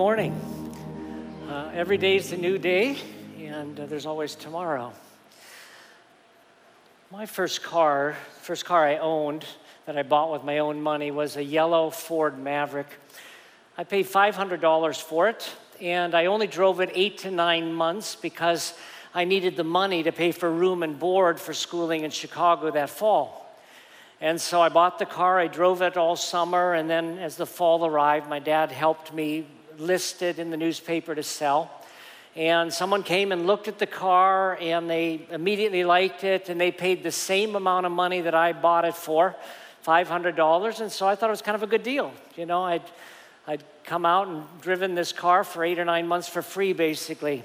Morning. Uh, every day is a new day, and uh, there's always tomorrow. My first car, first car I owned that I bought with my own money was a yellow Ford Maverick. I paid $500 for it, and I only drove it eight to nine months because I needed the money to pay for room and board for schooling in Chicago that fall. And so I bought the car, I drove it all summer, and then as the fall arrived, my dad helped me listed in the newspaper to sell. And someone came and looked at the car and they immediately liked it and they paid the same amount of money that I bought it for, $500. And so I thought it was kind of a good deal. You know, I'd, I'd come out and driven this car for eight or nine months for free, basically.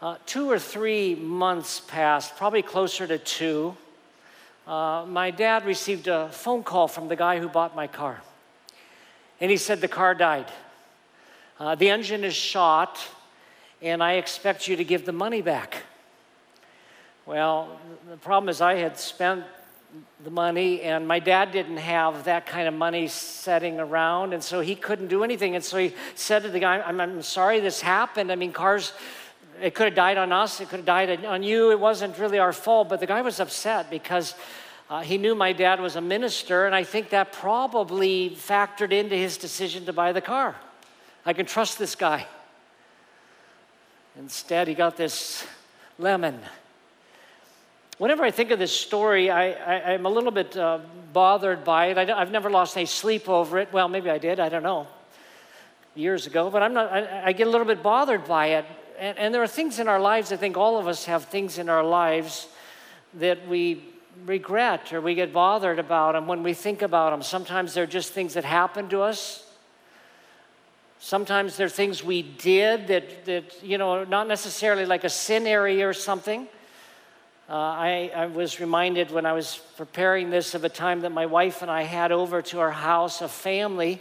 Uh, two or three months passed, probably closer to two. Uh, my dad received a phone call from the guy who bought my car. And he said the car died. Uh, the engine is shot, and I expect you to give the money back. Well, the problem is, I had spent the money, and my dad didn't have that kind of money setting around, and so he couldn't do anything. And so he said to the guy, I'm, I'm sorry this happened. I mean, cars, it could have died on us, it could have died on you. It wasn't really our fault, but the guy was upset because. Uh, he knew my dad was a minister, and I think that probably factored into his decision to buy the car. I can trust this guy. Instead, he got this lemon. Whenever I think of this story, I, am a little bit uh, bothered by it. I, have never lost any sleep over it. Well, maybe I did, I don't know, years ago, but I'm not, I, I get a little bit bothered by it. And, and there are things in our lives, I think all of us have things in our lives that we regret or we get bothered about them when we think about them. Sometimes they're just things that happen to us. Sometimes there are things we did that, that, you know, not necessarily like a sin area or something. Uh, I, I, was reminded when I was preparing this of a time that my wife and I had over to our house a family.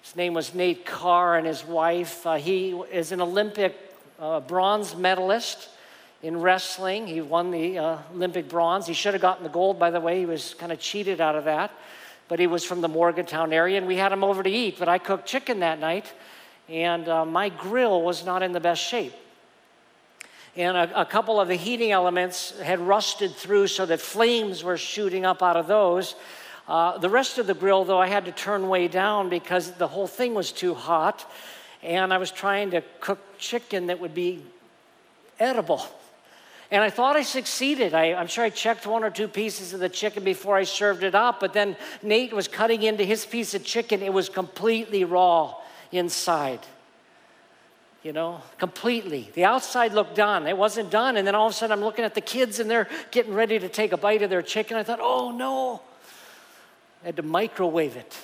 His name was Nate Carr and his wife. Uh, he is an Olympic uh, bronze medalist in wrestling. He won the uh, Olympic bronze. He should have gotten the gold, by the way. He was kind of cheated out of that. But he was from the Morgantown area, and we had him over to eat. But I cooked chicken that night and uh, my grill was not in the best shape. And a, a, couple of the heating elements had rusted through so that flames were shooting up out of those. Uh, the rest of the grill, though, I had to turn way down because the whole thing was too hot. And I was trying to cook chicken that would be edible. And I thought I succeeded. I, am sure I checked one or two pieces of the chicken before I served it up, but then Nate was cutting into his piece of chicken. It was completely raw inside. You know, completely. The outside looked done. It wasn't done. And then all of a sudden, I'm looking at the kids and they're getting ready to take a bite of their chicken. I thought, oh no. I had to microwave it,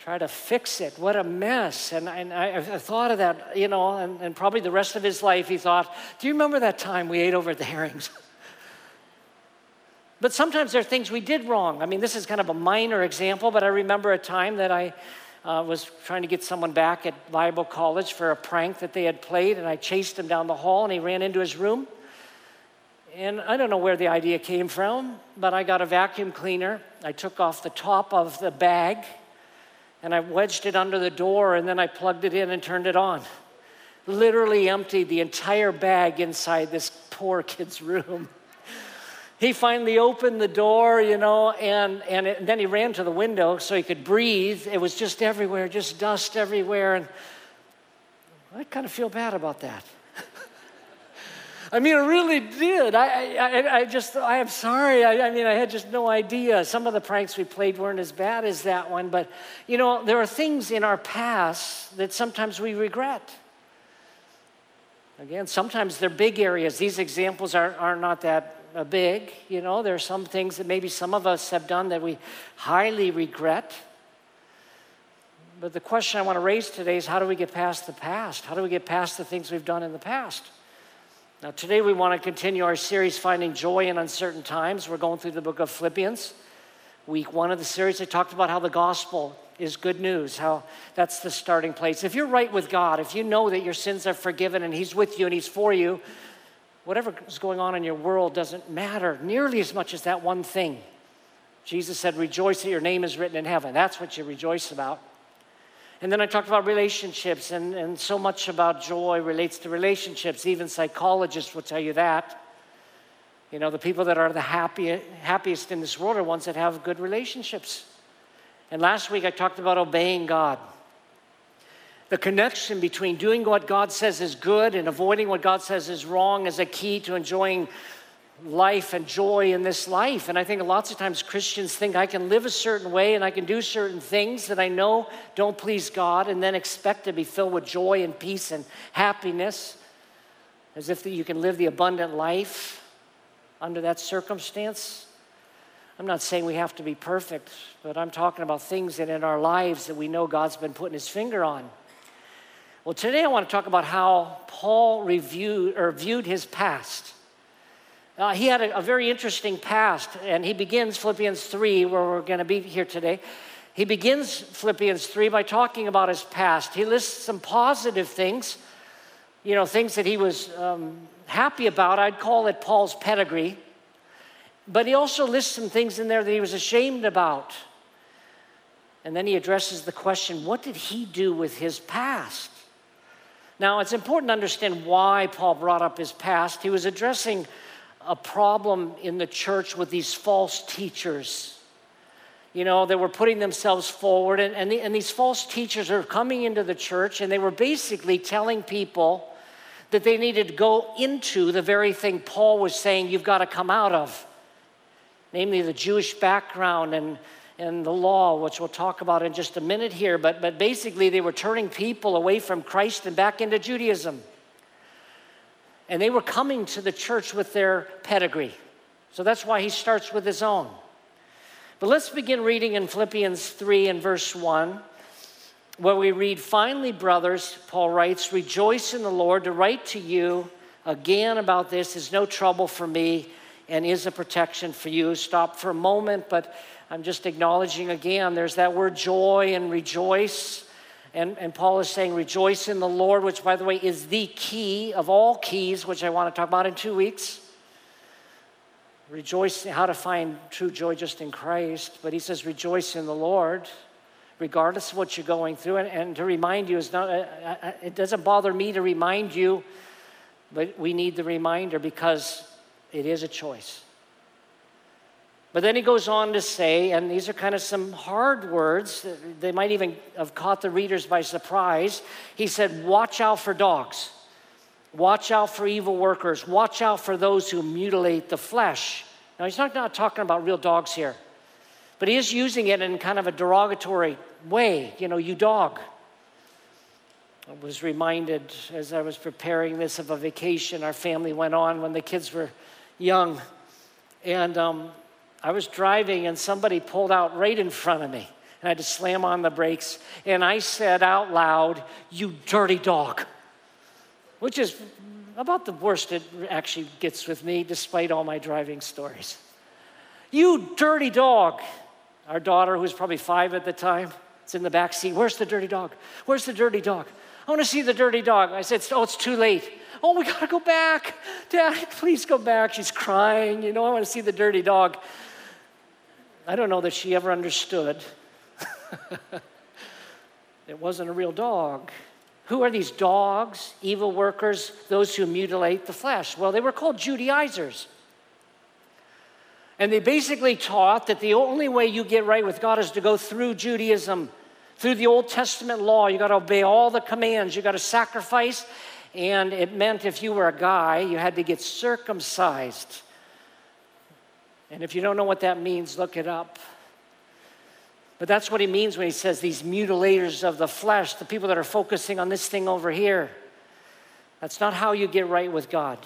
try to fix it. What a mess. And, and I, I, thought of that, you know, and, and probably the rest of his life, he thought, do you remember that time we ate over at the herrings? but sometimes there are things we did wrong. I mean, this is kind of a minor example, but I remember a time that I uh, was trying to get someone back at Bible College for a prank that they had played, and I chased him down the hall, and he ran into his room. And I don't know where the idea came from, but I got a vacuum cleaner. I took off the top of the bag, and I wedged it under the door, and then I plugged it in and turned it on. Literally emptied the entire bag inside this poor kid's room he finally opened the door, you know, and, and, it, and, then he ran to the window so he could breathe. It was just everywhere, just dust everywhere. And I kind of feel bad about that. I mean, I really did. I, I, I just, I am sorry. I, I mean, I had just no idea. Some of the pranks we played weren't as bad as that one. But, you know, there are things in our past that sometimes we regret. Again, sometimes they're big areas. These examples are, are not that Uh, big. You know, there are some things that maybe some of us have done that we highly regret. But the question I want to raise today is how do we get past the past? How do we get past the things we've done in the past? Now, today we want to continue our series, Finding Joy in Uncertain Times. We're going through the book of Philippians. Week one of the series, I talked about how the gospel is good news, how that's the starting place. If you're right with God, if you know that your sins are forgiven and He's with you and He's for you, whatever is going on in your world doesn't matter nearly as much as that one thing. Jesus said, Rejoice that your name is written in heaven. That's what you rejoice about. And then I talked about relationships, and, and so much about joy relates to relationships. Even psychologists will tell you that. You know, the people that are the happy, happiest in this world are ones that have good relationships. And last week I talked about obeying God. The connection between doing what God says is good and avoiding what God says is wrong is a key to enjoying life and joy in this life. And I think lots of times Christians think I can live a certain way and I can do certain things that I know don't please God and then expect to be filled with joy and peace and happiness as if you can live the abundant life under that circumstance. I'm not saying we have to be perfect, but I'm talking about things that in our lives that we know God's been putting his finger on. Well, today I want to talk about how Paul reviewed or viewed his past. Uh, he had a, a, very interesting past, and he begins Philippians 3, where we're going to be here today. He begins Philippians 3 by talking about his past. He lists some positive things, you know, things that he was um, happy about. I'd call it Paul's pedigree. But he also lists some things in there that he was ashamed about. And then he addresses the question what did he do with his past? Now, it's important to understand why Paul brought up his past. He was addressing a problem in the church with these false teachers. You know, they were putting themselves forward, and, and, the, and these false teachers are coming into the church, and they were basically telling people that they needed to go into the very thing Paul was saying you've got to come out of, namely the Jewish background and, and the law, which we'll talk about in just a minute here. But, but basically, they were turning people away from Christ and back into Judaism. And they were coming to the church with their pedigree. So that's why he starts with his own. But let's begin reading in Philippians 3 and verse 1, where we read, Finally, brothers, Paul writes, rejoice in the Lord. To write to you again about this is no trouble for me and is a protection for you. Stop for a moment, but I'm just acknowledging again there's that word joy and rejoice. And, and Paul is saying, rejoice in the Lord, which, by the way, is the key of all keys, which I want to talk about in two weeks. Rejoice, how to find true joy just in Christ. But he says, rejoice in the Lord, regardless of what you're going through. And, and to remind you is not, it doesn't bother me to remind you, but we need the reminder because it is a choice. But then he goes on to say, and these are kind of some hard words, they might even have caught the readers by surprise. He said, Watch out for dogs, watch out for evil workers, watch out for those who mutilate the flesh. Now, he's not, not talking about real dogs here, but he is using it in kind of a derogatory way, you know, you dog. I was reminded as I was preparing this of a vacation our family went on when the kids were young. And um, I was driving and somebody pulled out right in front of me. And I had to slam on the brakes. And I said out loud, You dirty dog. Which is about the worst it actually gets with me, despite all my driving stories. You dirty dog. Our daughter, who was probably five at the time, is in the back seat. Where's the dirty dog? Where's the dirty dog? I want to see the dirty dog. I said, Oh, it's too late. Oh, we got to go back. Dad, please go back. She's crying. You know, I want to see the dirty dog. I don't know that she ever understood. it wasn't a real dog. Who are these dogs, evil workers, those who mutilate the flesh? Well, they were called Judaizers. And they basically taught that the only way you get right with God is to go through Judaism, through the Old Testament law. You got to obey all the commands, you got to sacrifice. And it meant if you were a guy, you had to get circumcised. And if you don't know what that means, look it up. But that's what he means when he says these mutilators of the flesh, the people that are focusing on this thing over here. That's not how you get right with God.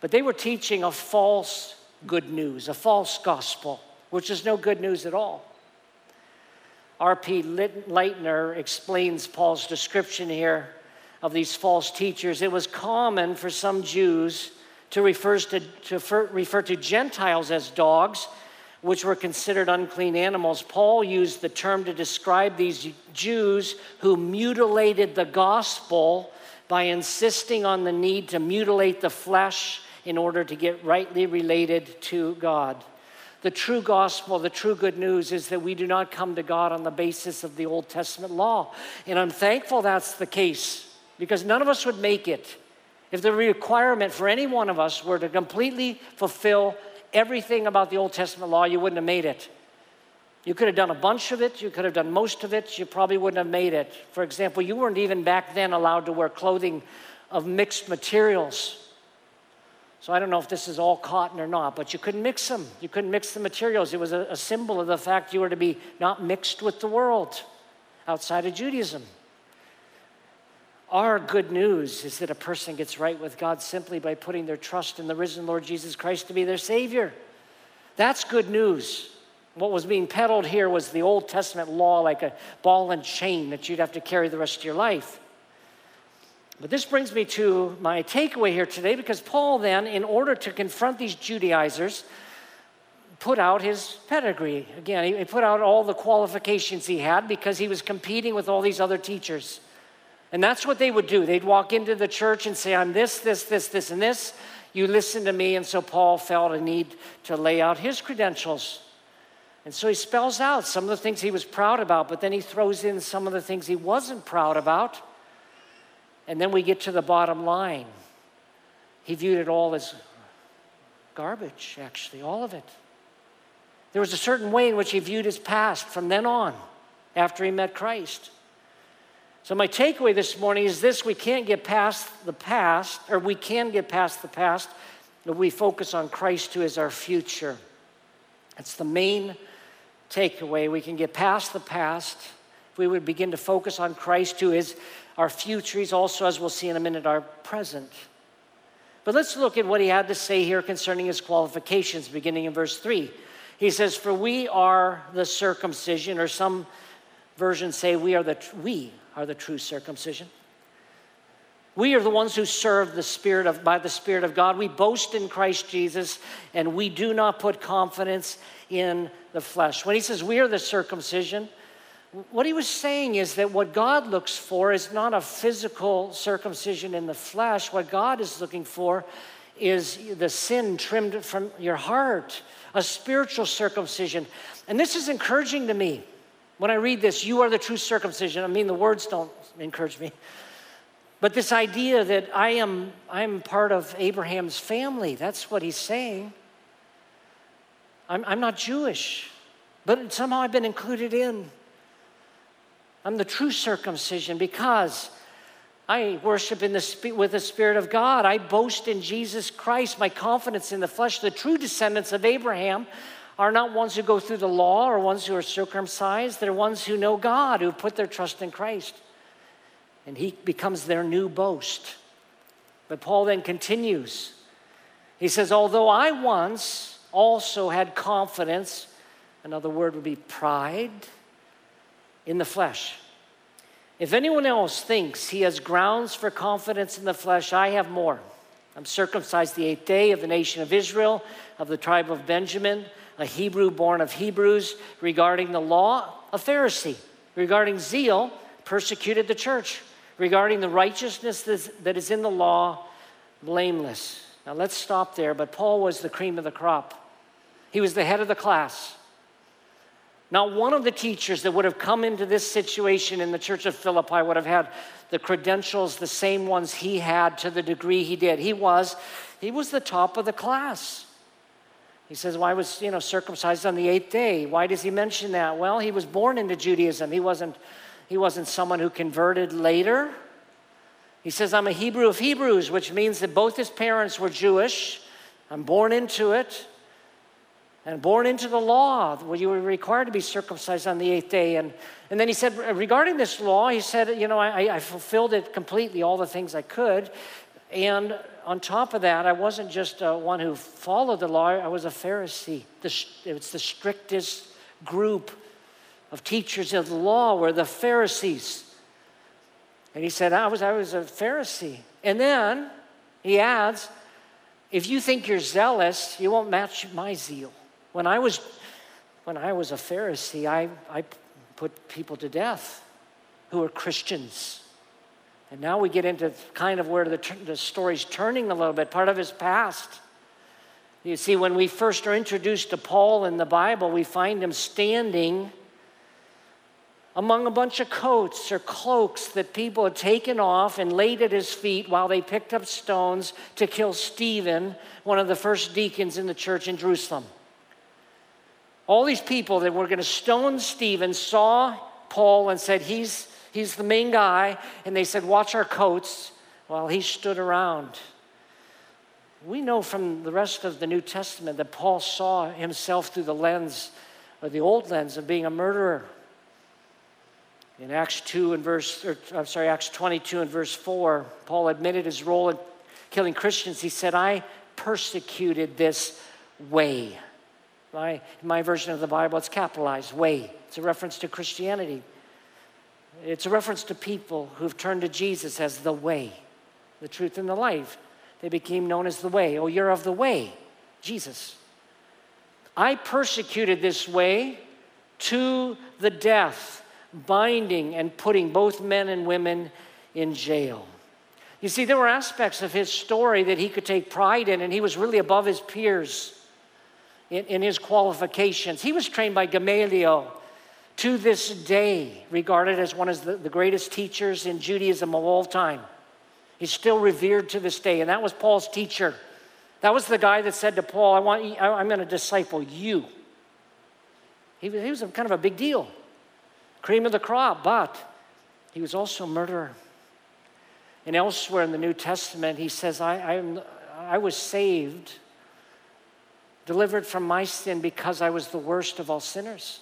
But they were teaching a false good news, a false gospel, which is no good news at all. R.P. Lightner explains Paul's description here of these false teachers. It was common for some Jews to, refers to, to refer to Gentiles as dogs, which were considered unclean animals. Paul used the term to describe these Jews who mutilated the gospel by insisting on the need to mutilate the flesh in order to get rightly related to God. The true gospel, the true good news is that we do not come to God on the basis of the Old Testament law. And I'm thankful that's the case because none of us would make it if the requirement for any one of us were to completely fulfill everything about the Old Testament law, you wouldn't have made it. You could have done a bunch of it, you could have done most of it, you probably wouldn't have made it. For example, you weren't even back then allowed to wear clothing of mixed materials. So I don't know if this is all cotton or not, but you couldn't mix them. You couldn't mix the materials. It was a, a symbol of the fact you were to be not mixed with the world outside of Judaism. Our good news is that a person gets right with God simply by putting their trust in the risen Lord Jesus Christ to be their Savior. That's good news. What was being peddled here was the Old Testament law, like a ball and chain that you'd have to carry the rest of your life. But this brings me to my takeaway here today because Paul, then, in order to confront these Judaizers, put out his pedigree. Again, he put out all the qualifications he had because he was competing with all these other teachers. And that's what they would do. They'd walk into the church and say, I'm this, this, this, this, and this. You listen to me. And so Paul felt a need to lay out his credentials. And so he spells out some of the things he was proud about, but then he throws in some of the things he wasn't proud about. And then we get to the bottom line. He viewed it all as garbage, actually, all of it. There was a certain way in which he viewed his past from then on, after he met Christ. So, my takeaway this morning is this we can't get past the past, or we can get past the past, but we focus on Christ who is our future. That's the main takeaway. We can get past the past if we would begin to focus on Christ who is our future. He's also, as we'll see in a minute, our present. But let's look at what he had to say here concerning his qualifications, beginning in verse 3. He says, For we are the circumcision, or some versions say, We are the, we are the true circumcision. We are the ones who serve the Spirit of, by the Spirit of God. We boast in Christ Jesus, and we do not put confidence in the flesh. When he says we are the circumcision, what he was saying is that what God looks for is not a physical circumcision in the flesh. What God is looking for is the sin trimmed from your heart, a spiritual circumcision. And this is encouraging to me. When I read this, you are the true circumcision. I mean, the words don't encourage me. But this idea that I am I'm part of Abraham's family, that's what he's saying. I'm, I'm not Jewish, but somehow I've been included in. I'm the true circumcision because I worship in the, with the Spirit of God. I boast in Jesus Christ, my confidence in the flesh. The true descendants of Abraham are not ones who go through the law or ones who are circumcised. They're ones who know God, who put their trust in Christ. And he becomes their new boast. But Paul then continues. He says, Although I once also had confidence, another word would be pride in the flesh. If anyone else thinks he has grounds for confidence in the flesh, I have more. I'm circumcised the eighth day of the nation of Israel, of the tribe of Benjamin, a Hebrew born of Hebrews, regarding the law, a Pharisee, regarding zeal, persecuted the church, regarding the righteousness that is in the law, blameless. Now let's stop there, but Paul was the cream of the crop. He was the head of the class. Not one of the teachers that would have come into this situation in the church of Philippi would have had the credentials, the same ones he had to the degree he did. He was, he was the top of the class. He says, Why was, you know, circumcised on the eighth day? Why does he mention that? Well, he was born into Judaism. He wasn't, he wasn't someone who converted later. He says, I'm a Hebrew of Hebrews, which means that both his parents were Jewish. I'm born into it and born into the law where you were required to be circumcised on the eighth day. And, and then he said, regarding this law, he said, you know, I, I fulfilled it completely, all the things I could. And on top of that, I wasn't just uh, one who followed the law, I was a Pharisee. The, it's the strictest group of teachers of the law were the Pharisees. And he said, I was, I was a Pharisee. And then he adds, if you think you're zealous, you won't match my zeal. When I was, when I was a Pharisee, I, I put people to death who were Christians. And now we get into kind of where the, the story's turning a little bit, part of his past. You see, when we first are introduced to Paul in the Bible, we find him standing among a bunch of coats or cloaks that people had taken off and laid at his feet while they picked up stones to kill Stephen, one of the first deacons in the church in Jerusalem. All these people that were going to stone Stephen saw Paul and said, He's, he's the main guy. And they said, Watch our coats while he stood around. We know from the rest of the New Testament that Paul saw himself through the lens, or the old lens, of being a murderer. In Acts 2 and verse, or, I'm sorry, Acts 22 and verse 4, Paul admitted his role in killing Christians. He said, I persecuted this way. My, my version of the Bible, it's capitalized, way. It's a reference to Christianity. It's a reference to people who've turned to Jesus as the way, the truth, and the life. They became known as the way. Oh, you're of the way, Jesus. I persecuted this way to the death binding and putting both men and women in jail. You see, there were aspects of his story that he could take pride in, and he was really above his peers in, in his qualifications. He was trained by Gamaliel, to this day regarded as one of the, greatest teachers in Judaism of all time. He's still revered to this day, and that was Paul's teacher. That was the guy that said to Paul, I want, I'm going to disciple you. He was, he was kind of a big deal cream of the crop, but he was also a murderer. And elsewhere in the New Testament, he says, I, I, I was saved, delivered from my sin because I was the worst of all sinners.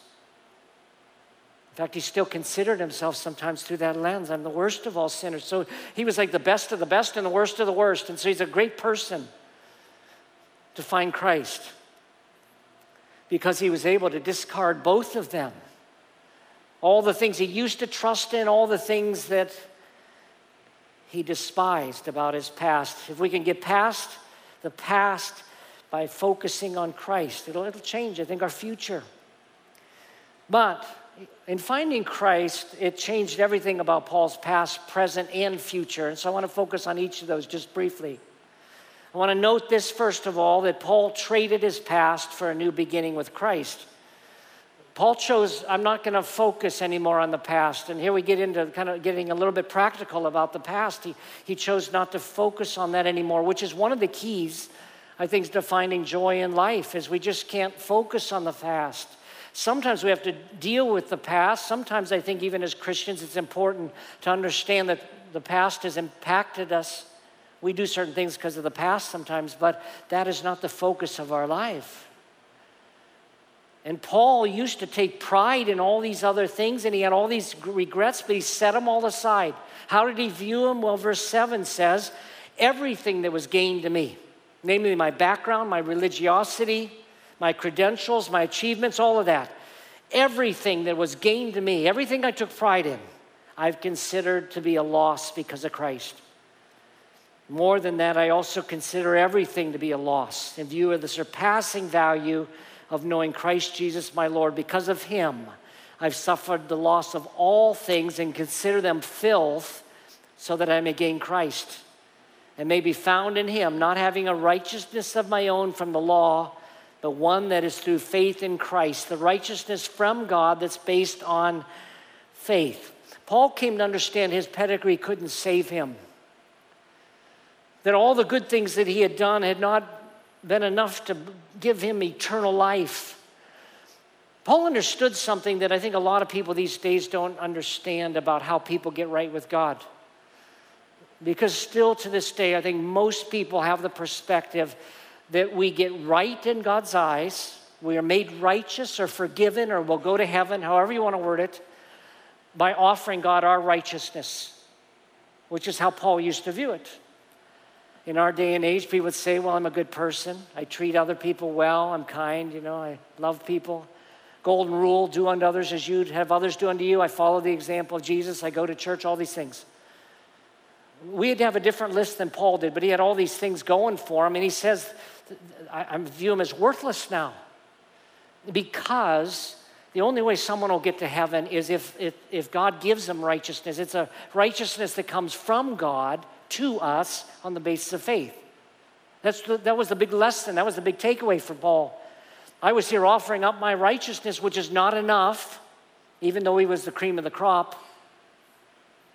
In fact, he still considered himself sometimes through that lens. I'm the worst of all sinners. So he was like the best of the best and the worst of the worst. And so he's a great person to find Christ because he was able to discard both of them all the things he used to trust in, all the things that he despised about his past. If we can get past the past by focusing on Christ, it'll, it'll change, I think, our future. But in finding Christ, it changed everything about Paul's past, present, and future. And so I want to focus on each of those just briefly. I want to note this, first of all, that Paul traded his past for a new beginning with Christ. Paul chose, I'm not going to focus anymore on the past. And here we get into kind of getting a little bit practical about the past. He, he chose not to focus on that anymore, which is one of the keys, I think, to finding joy in life, is we just can't focus on the past. Sometimes we have to deal with the past. Sometimes I think, even as Christians, it's important to understand that the past has impacted us. We do certain things because of the past sometimes, but that is not the focus of our life. And Paul used to take pride in all these other things, and he had all these regrets, but he set them all aside. How did he view them? Well, verse 7 says, Everything that was gained to me, namely my background, my religiosity, my credentials, my achievements, all of that, everything that was gained to me, everything I took pride in, I've considered to be a loss because of Christ. More than that, I also consider everything to be a loss in view of the surpassing value of knowing Christ Jesus my Lord. Because of him, I've suffered the loss of all things and consider them filth so that I may gain Christ and may be found in him, not having a righteousness of my own from the law, but one that is through faith in Christ, the righteousness from God that's based on faith. Paul came to understand his pedigree couldn't save him. That all the good things that he had done had not been enough to give him eternal life. Paul understood something that I think a lot of people these days don't understand about how people get right with God. Because still to this day, I think most people have the perspective that we get right in God's eyes, we are made righteous or forgiven or we'll go to heaven, however you want to word it, by offering God our righteousness, which is how Paul used to view it. In our day and age, people would say, Well, I'm a good person. I treat other people well. I'm kind, you know, I love people. golden rule do unto others as you'd have others do unto you. I follow the example of Jesus. I go to church, all these things. We had to have a different list than Paul did, but he had all these things going for him. And he says, I, I view him as worthless now because the only way someone will get to heaven is if, if, if God gives them righteousness. It's a righteousness that comes from God to us on the basis of faith. That's the, that was the big lesson. That was the big takeaway for Paul. I was here offering up my righteousness, which is not enough, even though he was the cream of the crop.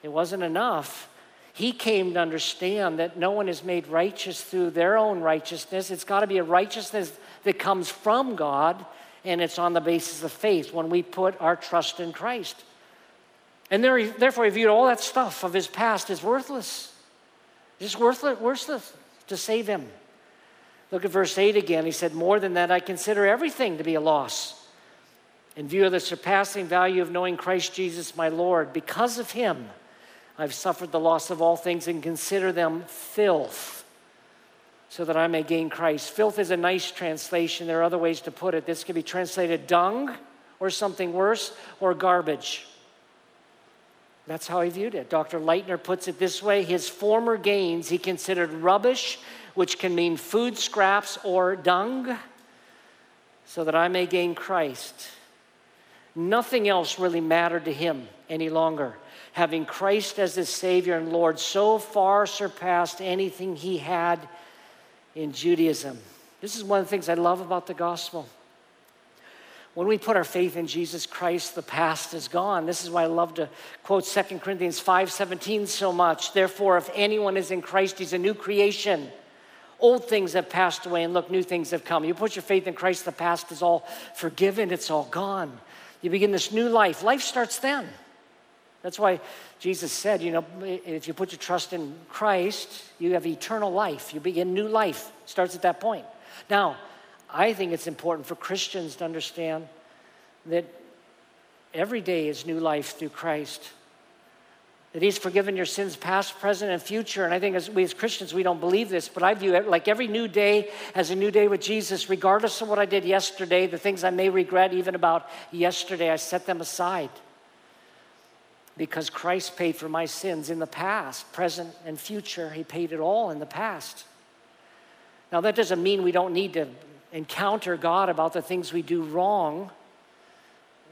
It wasn't enough. He came to understand that no one is made righteous through their own righteousness. It's got to be a righteousness that comes from God, and it's on the basis of faith when we put our trust in Christ. And therefore, he viewed all that stuff of his past as worthless. Just worthless, worthless to save him. Look at verse 8 again. He said, More than that, I consider everything to be a loss. In view of the surpassing value of knowing Christ Jesus my Lord, because of him, I've suffered the loss of all things and consider them filth so that I may gain Christ. Filth is a nice translation. There are other ways to put it. This can be translated dung or something worse or garbage. That's how he viewed it. Dr. Lightner puts it this way his former gains he considered rubbish which can mean food scraps or dung, so that I may gain Christ. Nothing else really mattered to him any longer. Having Christ as his Savior and Lord so far surpassed anything he had in Judaism. This is one of the things I love about the gospel. When we put our faith in Jesus Christ, the past is gone. This is why I love to quote 2 Corinthians 5:17 so much. Therefore, if anyone is in Christ, he's a new creation. Old things have passed away and look, new things have come. You put your faith in Christ, the past is all forgiven, it's all gone. You begin this new life. Life starts then. That's why Jesus said, you know, if you put your trust in Christ, you have eternal life. You begin new life. Starts at that point. Now, I think it's important for Christians to understand that every day is new life through Christ that He's forgiven your sins, past, present, and future. And I think as we as Christians, we don't believe this, but I view it like every new day as a new day with Jesus, regardless of what I did yesterday, the things I may regret even about yesterday, I set them aside. Because Christ paid for my sins in the past, present, and future. He paid it all in the past. Now, that doesn't mean we don't need to encounter God about the things we do wrong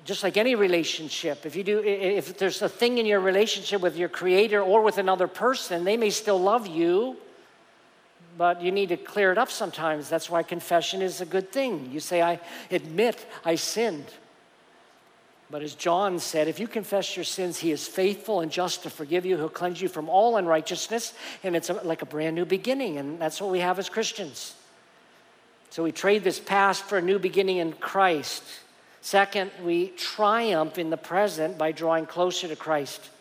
just like any relationship if you do if there's a thing in your relationship with your creator or with another person they may still love you but you need to clear it up sometimes that's why confession is a good thing you say i admit i sinned but as john said if you confess your sins he is faithful and just to forgive you he'll cleanse you from all unrighteousness and it's like a brand new beginning and that's what we have as christians so we trade this past for a new beginning in christ Second, we triumph in the present by drawing closer to Christ.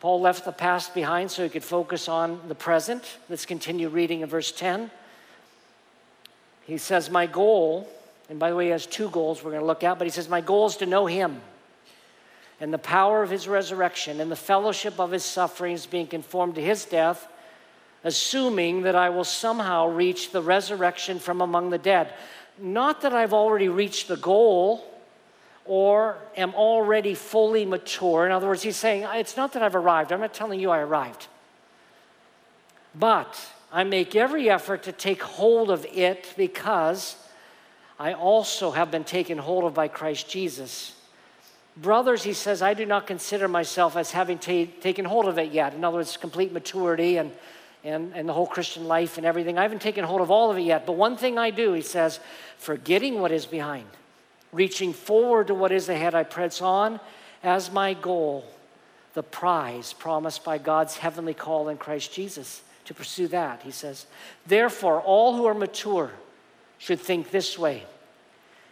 Paul left the past behind so he could focus on the present. Let's continue reading in verse 10. He says, My goal, and by the way, he has two goals we're going to look at, but he says, My goal is to know him and the power of his resurrection and the fellowship of his sufferings, being conformed to his death, assuming that I will somehow reach the resurrection from among the dead. Not that I've already reached the goal or am already fully mature. In other words, he's saying, It's not that I've arrived. I'm not telling you I arrived. But I make every effort to take hold of it because I also have been taken hold of by Christ Jesus. Brothers, he says, I do not consider myself as having ta- taken hold of it yet. In other words, complete maturity and, and, and the whole Christian life and everything. I haven't taken hold of all of it yet. But one thing I do, he says, forgetting what is behind Reaching forward to what is ahead, I press on as my goal the prize promised by God's heavenly call in Christ Jesus. To pursue that, he says. Therefore, all who are mature should think this way.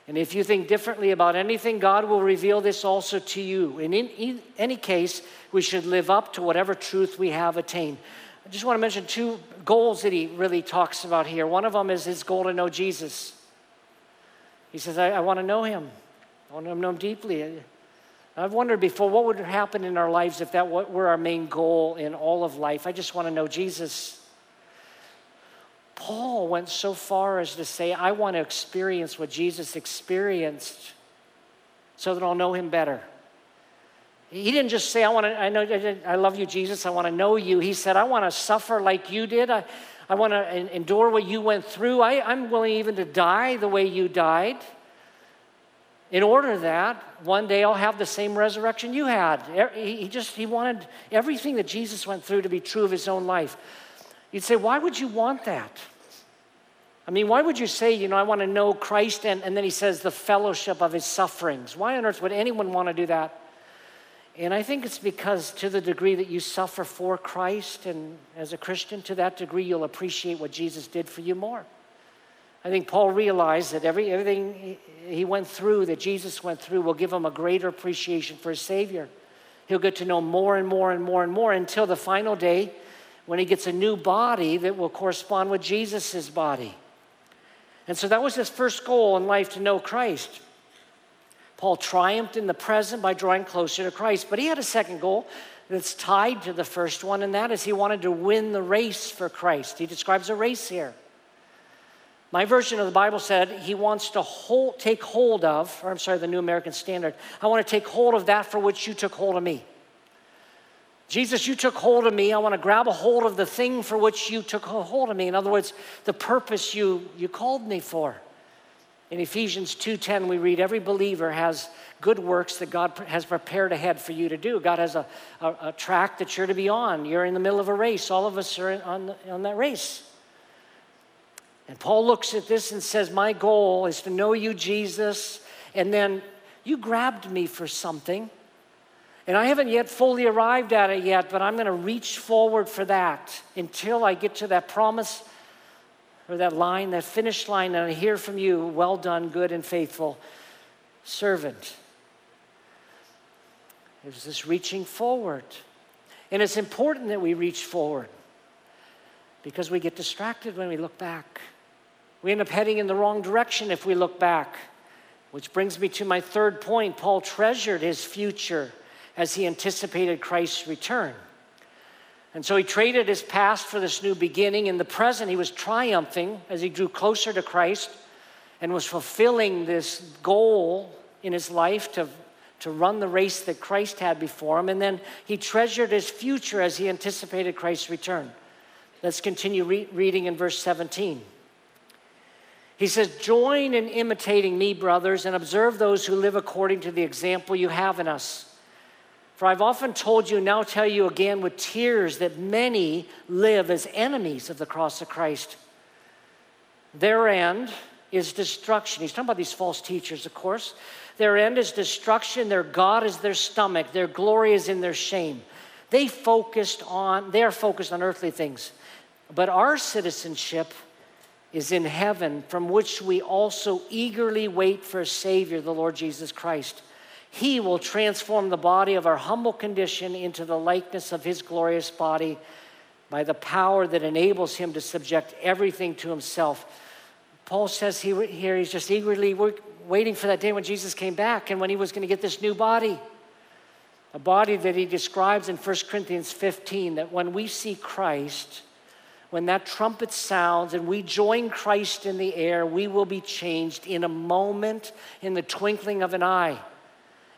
And if you think differently about anything, God will reveal this also to you. And in any case, we should live up to whatever truth we have attained. I just want to mention two goals that he really talks about here. One of them is his goal to know Jesus. He says, I, I want to know him. I want to know him deeply. I've wondered before what would happen in our lives if that were our main goal in all of life. I just want to know Jesus. Paul went so far as to say, I want to experience what Jesus experienced. so that I'll know him better. He didn't just say, I want to, I know, I love you, Jesus, I want to know you. He said, I want to suffer like you did. I, I want to endure what you went through. I, I'm willing even to die the way you died. In order that one day I'll have the same resurrection you had. He just, he wanted everything that Jesus went through to be true of his own life. You'd say, why would you want that? I mean, why would you say, you know, I want to know Christ, and, and then he says the fellowship of his sufferings? Why on earth would anyone want to do that? And I think it's because to the degree that you suffer for Christ and as a Christian, to that degree you'll appreciate what Jesus did for you more. I think Paul realized that every, everything he went through, that Jesus went through, will give him a greater appreciation for his Savior. He'll get to know more and more and more and more until the final day when he gets a new body that will correspond with Jesus' body. And so that was his first goal in life to know Christ. Paul triumphed in the present by drawing closer to Christ, but he had a second goal that's tied to the first one, and that is he wanted to win the race for Christ. He describes a race here. My version of the Bible said he wants to hold, take hold of, or I'm sorry, the New American Standard. I want to take hold of that for which you took hold of me. Jesus, you took hold of me. I want to grab a hold of the thing for which you took hold of me. In other words, the purpose you, you called me for. In Ephesians 2:10 we read every believer has good works that God has prepared ahead for you to do. God has a, a, a track that you're to be on. You're in the middle of a race. All of us are on, the, on that race. And Paul looks at this and says, My goal is to know you, Jesus, and then you grabbed me for something. And I haven't yet fully arrived at it yet, but I'm going to reach forward for that until I get to that promise or that line, that finish line, and I hear from you, well done, good and faithful servant. There's this reaching forward. And it's important that we reach forward because we get distracted when we look back. We end up heading in the wrong direction if we look back. Which brings me to my third point. Paul treasured his future as he anticipated Christ's return. And so he traded his past for this new beginning. In the present, he was triumphing as he drew closer to Christ and was fulfilling this goal in his life to, to run the race that Christ had before him. And then he treasured his future as he anticipated Christ's return. Let's continue re- reading in verse 17. He says, Join in imitating me, brothers, and observe those who live according to the example you have in us. For I've often told you, now tell you again with tears, that many live as enemies of the cross of Christ. Their end is destruction. He's talking about these false teachers, of course. Their end is destruction. Their God is their stomach. Their glory is in their shame. They focused on, they are focused on earthly things. But our citizenship is in heaven, from which we also eagerly wait for a Savior, the Lord Jesus Christ. He will transform the body of our humble condition into the likeness of His glorious body by the power that enables Him to subject everything to Himself. Paul says he, here he's just eagerly waiting for that day when Jesus came back and when he was going to get this new body. A body that he describes in 1 Corinthians 15 that when we see Christ, when that trumpet sounds and we join Christ in the air, we will be changed in a moment, in the twinkling of an eye.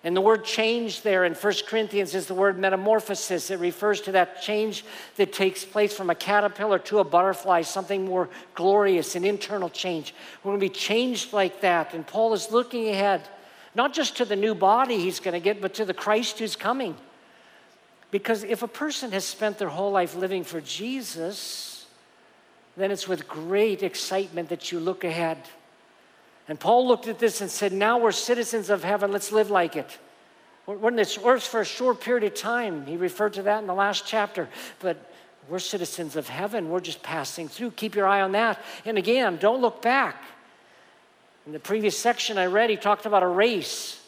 And the word change there in 1 Corinthians is the word metamorphosis. It refers to that change that takes place from a caterpillar to a butterfly, something more glorious, an internal change. We're going to be changed like that. And Paul is looking ahead, not just to the new body he's going to get, but to the Christ who's coming. Because if a person has spent their whole life living for Jesus, then it's with great excitement that you look ahead. And Paul looked at this and said, Now we're citizens of heaven, let's live like it. We're in this earth for a short period of time. He referred to that in the last chapter. But we're citizens of heaven, we're just passing through. Keep your eye on that. And again, don't look back. In the previous section I read, he talked about a race.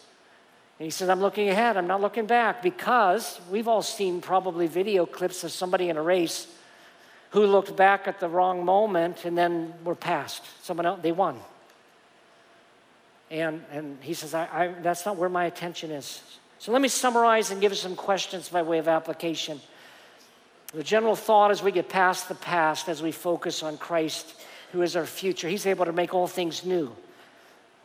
And he says, I'm looking ahead, I'm not looking back, because we've all seen probably video clips of somebody in a race who looked back at the wrong moment and then were passed. Someone else, they won. And, and he says, I, I, that's not where my attention is. So let me summarize and give some questions by way of application. The general thought as we get past the past, as we focus on Christ, who is our future, he's able to make all things new.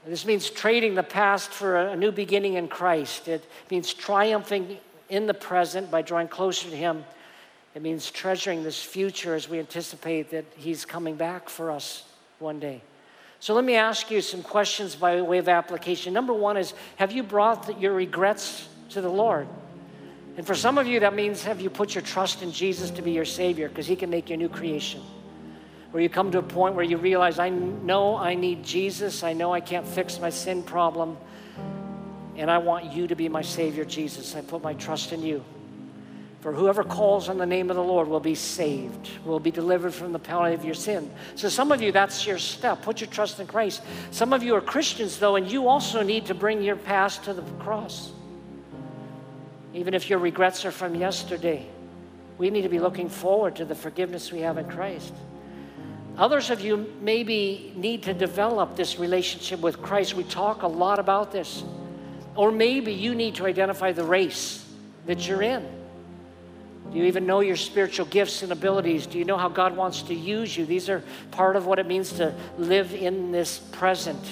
This means trading the past for a new beginning in Christ. It means triumphing in the present by drawing closer to Him. It means treasuring this future as we anticipate that He's coming back for us one day. So let me ask you some questions by way of application. Number one is Have you brought your regrets to the Lord? And for some of you, that means have you put your trust in Jesus to be your Savior because He can make you a new creation? Where you come to a point where you realize, I know I need Jesus, I know I can't fix my sin problem, and I want you to be my Savior, Jesus. I put my trust in you. For whoever calls on the name of the Lord will be saved, will be delivered from the penalty of your sin. So, some of you, that's your step. Put your trust in Christ. Some of you are Christians, though, and you also need to bring your past to the cross even if your regrets are from yesterday. We need to be looking forward to the forgiveness we have in Christ. Others of you maybe need to develop this relationship with Christ. We talk a lot about this. Or maybe you need to identify the race that you're in. Do you even know your spiritual gifts and abilities? Do you know how God wants to use you? These are part of what it means to live in this present.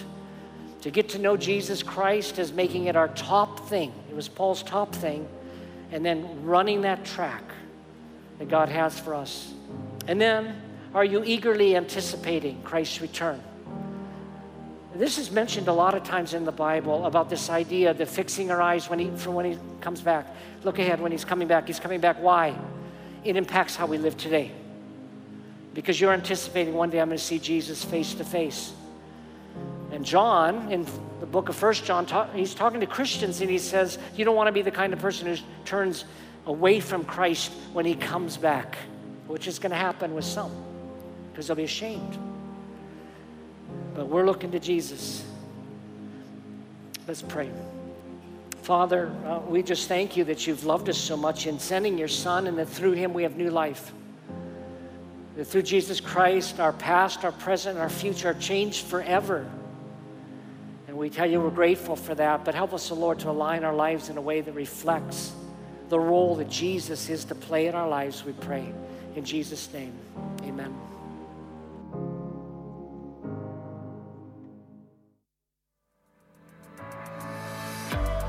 To get to know Jesus Christ as making it our top thing. It was Paul's top thing. And then running that track that God has for us. And then, are you eagerly anticipating Christ's return? This is mentioned a lot of times in the Bible about this idea of fixing our eyes when he, for when he comes back. Look ahead when he's coming back. He's coming back. Why? It impacts how we live today. Because you're anticipating one day I'm going to see Jesus face to face. And John, in the book of First John, he's talking to Christians and he says, You don't want to be the kind of person who turns away from Christ when he comes back, which is going to happen with some because they'll be ashamed. But we're looking to Jesus. Let's pray. Father, uh, we just thank you that you've loved us so much in sending your Son and that through him we have new life. That through Jesus Christ, our past, our present, our future are changed forever. And we tell you we're grateful for that, but help us, Lord, to align our lives in a way that reflects the role that Jesus is to play in our lives, we pray. In Jesus' name, amen.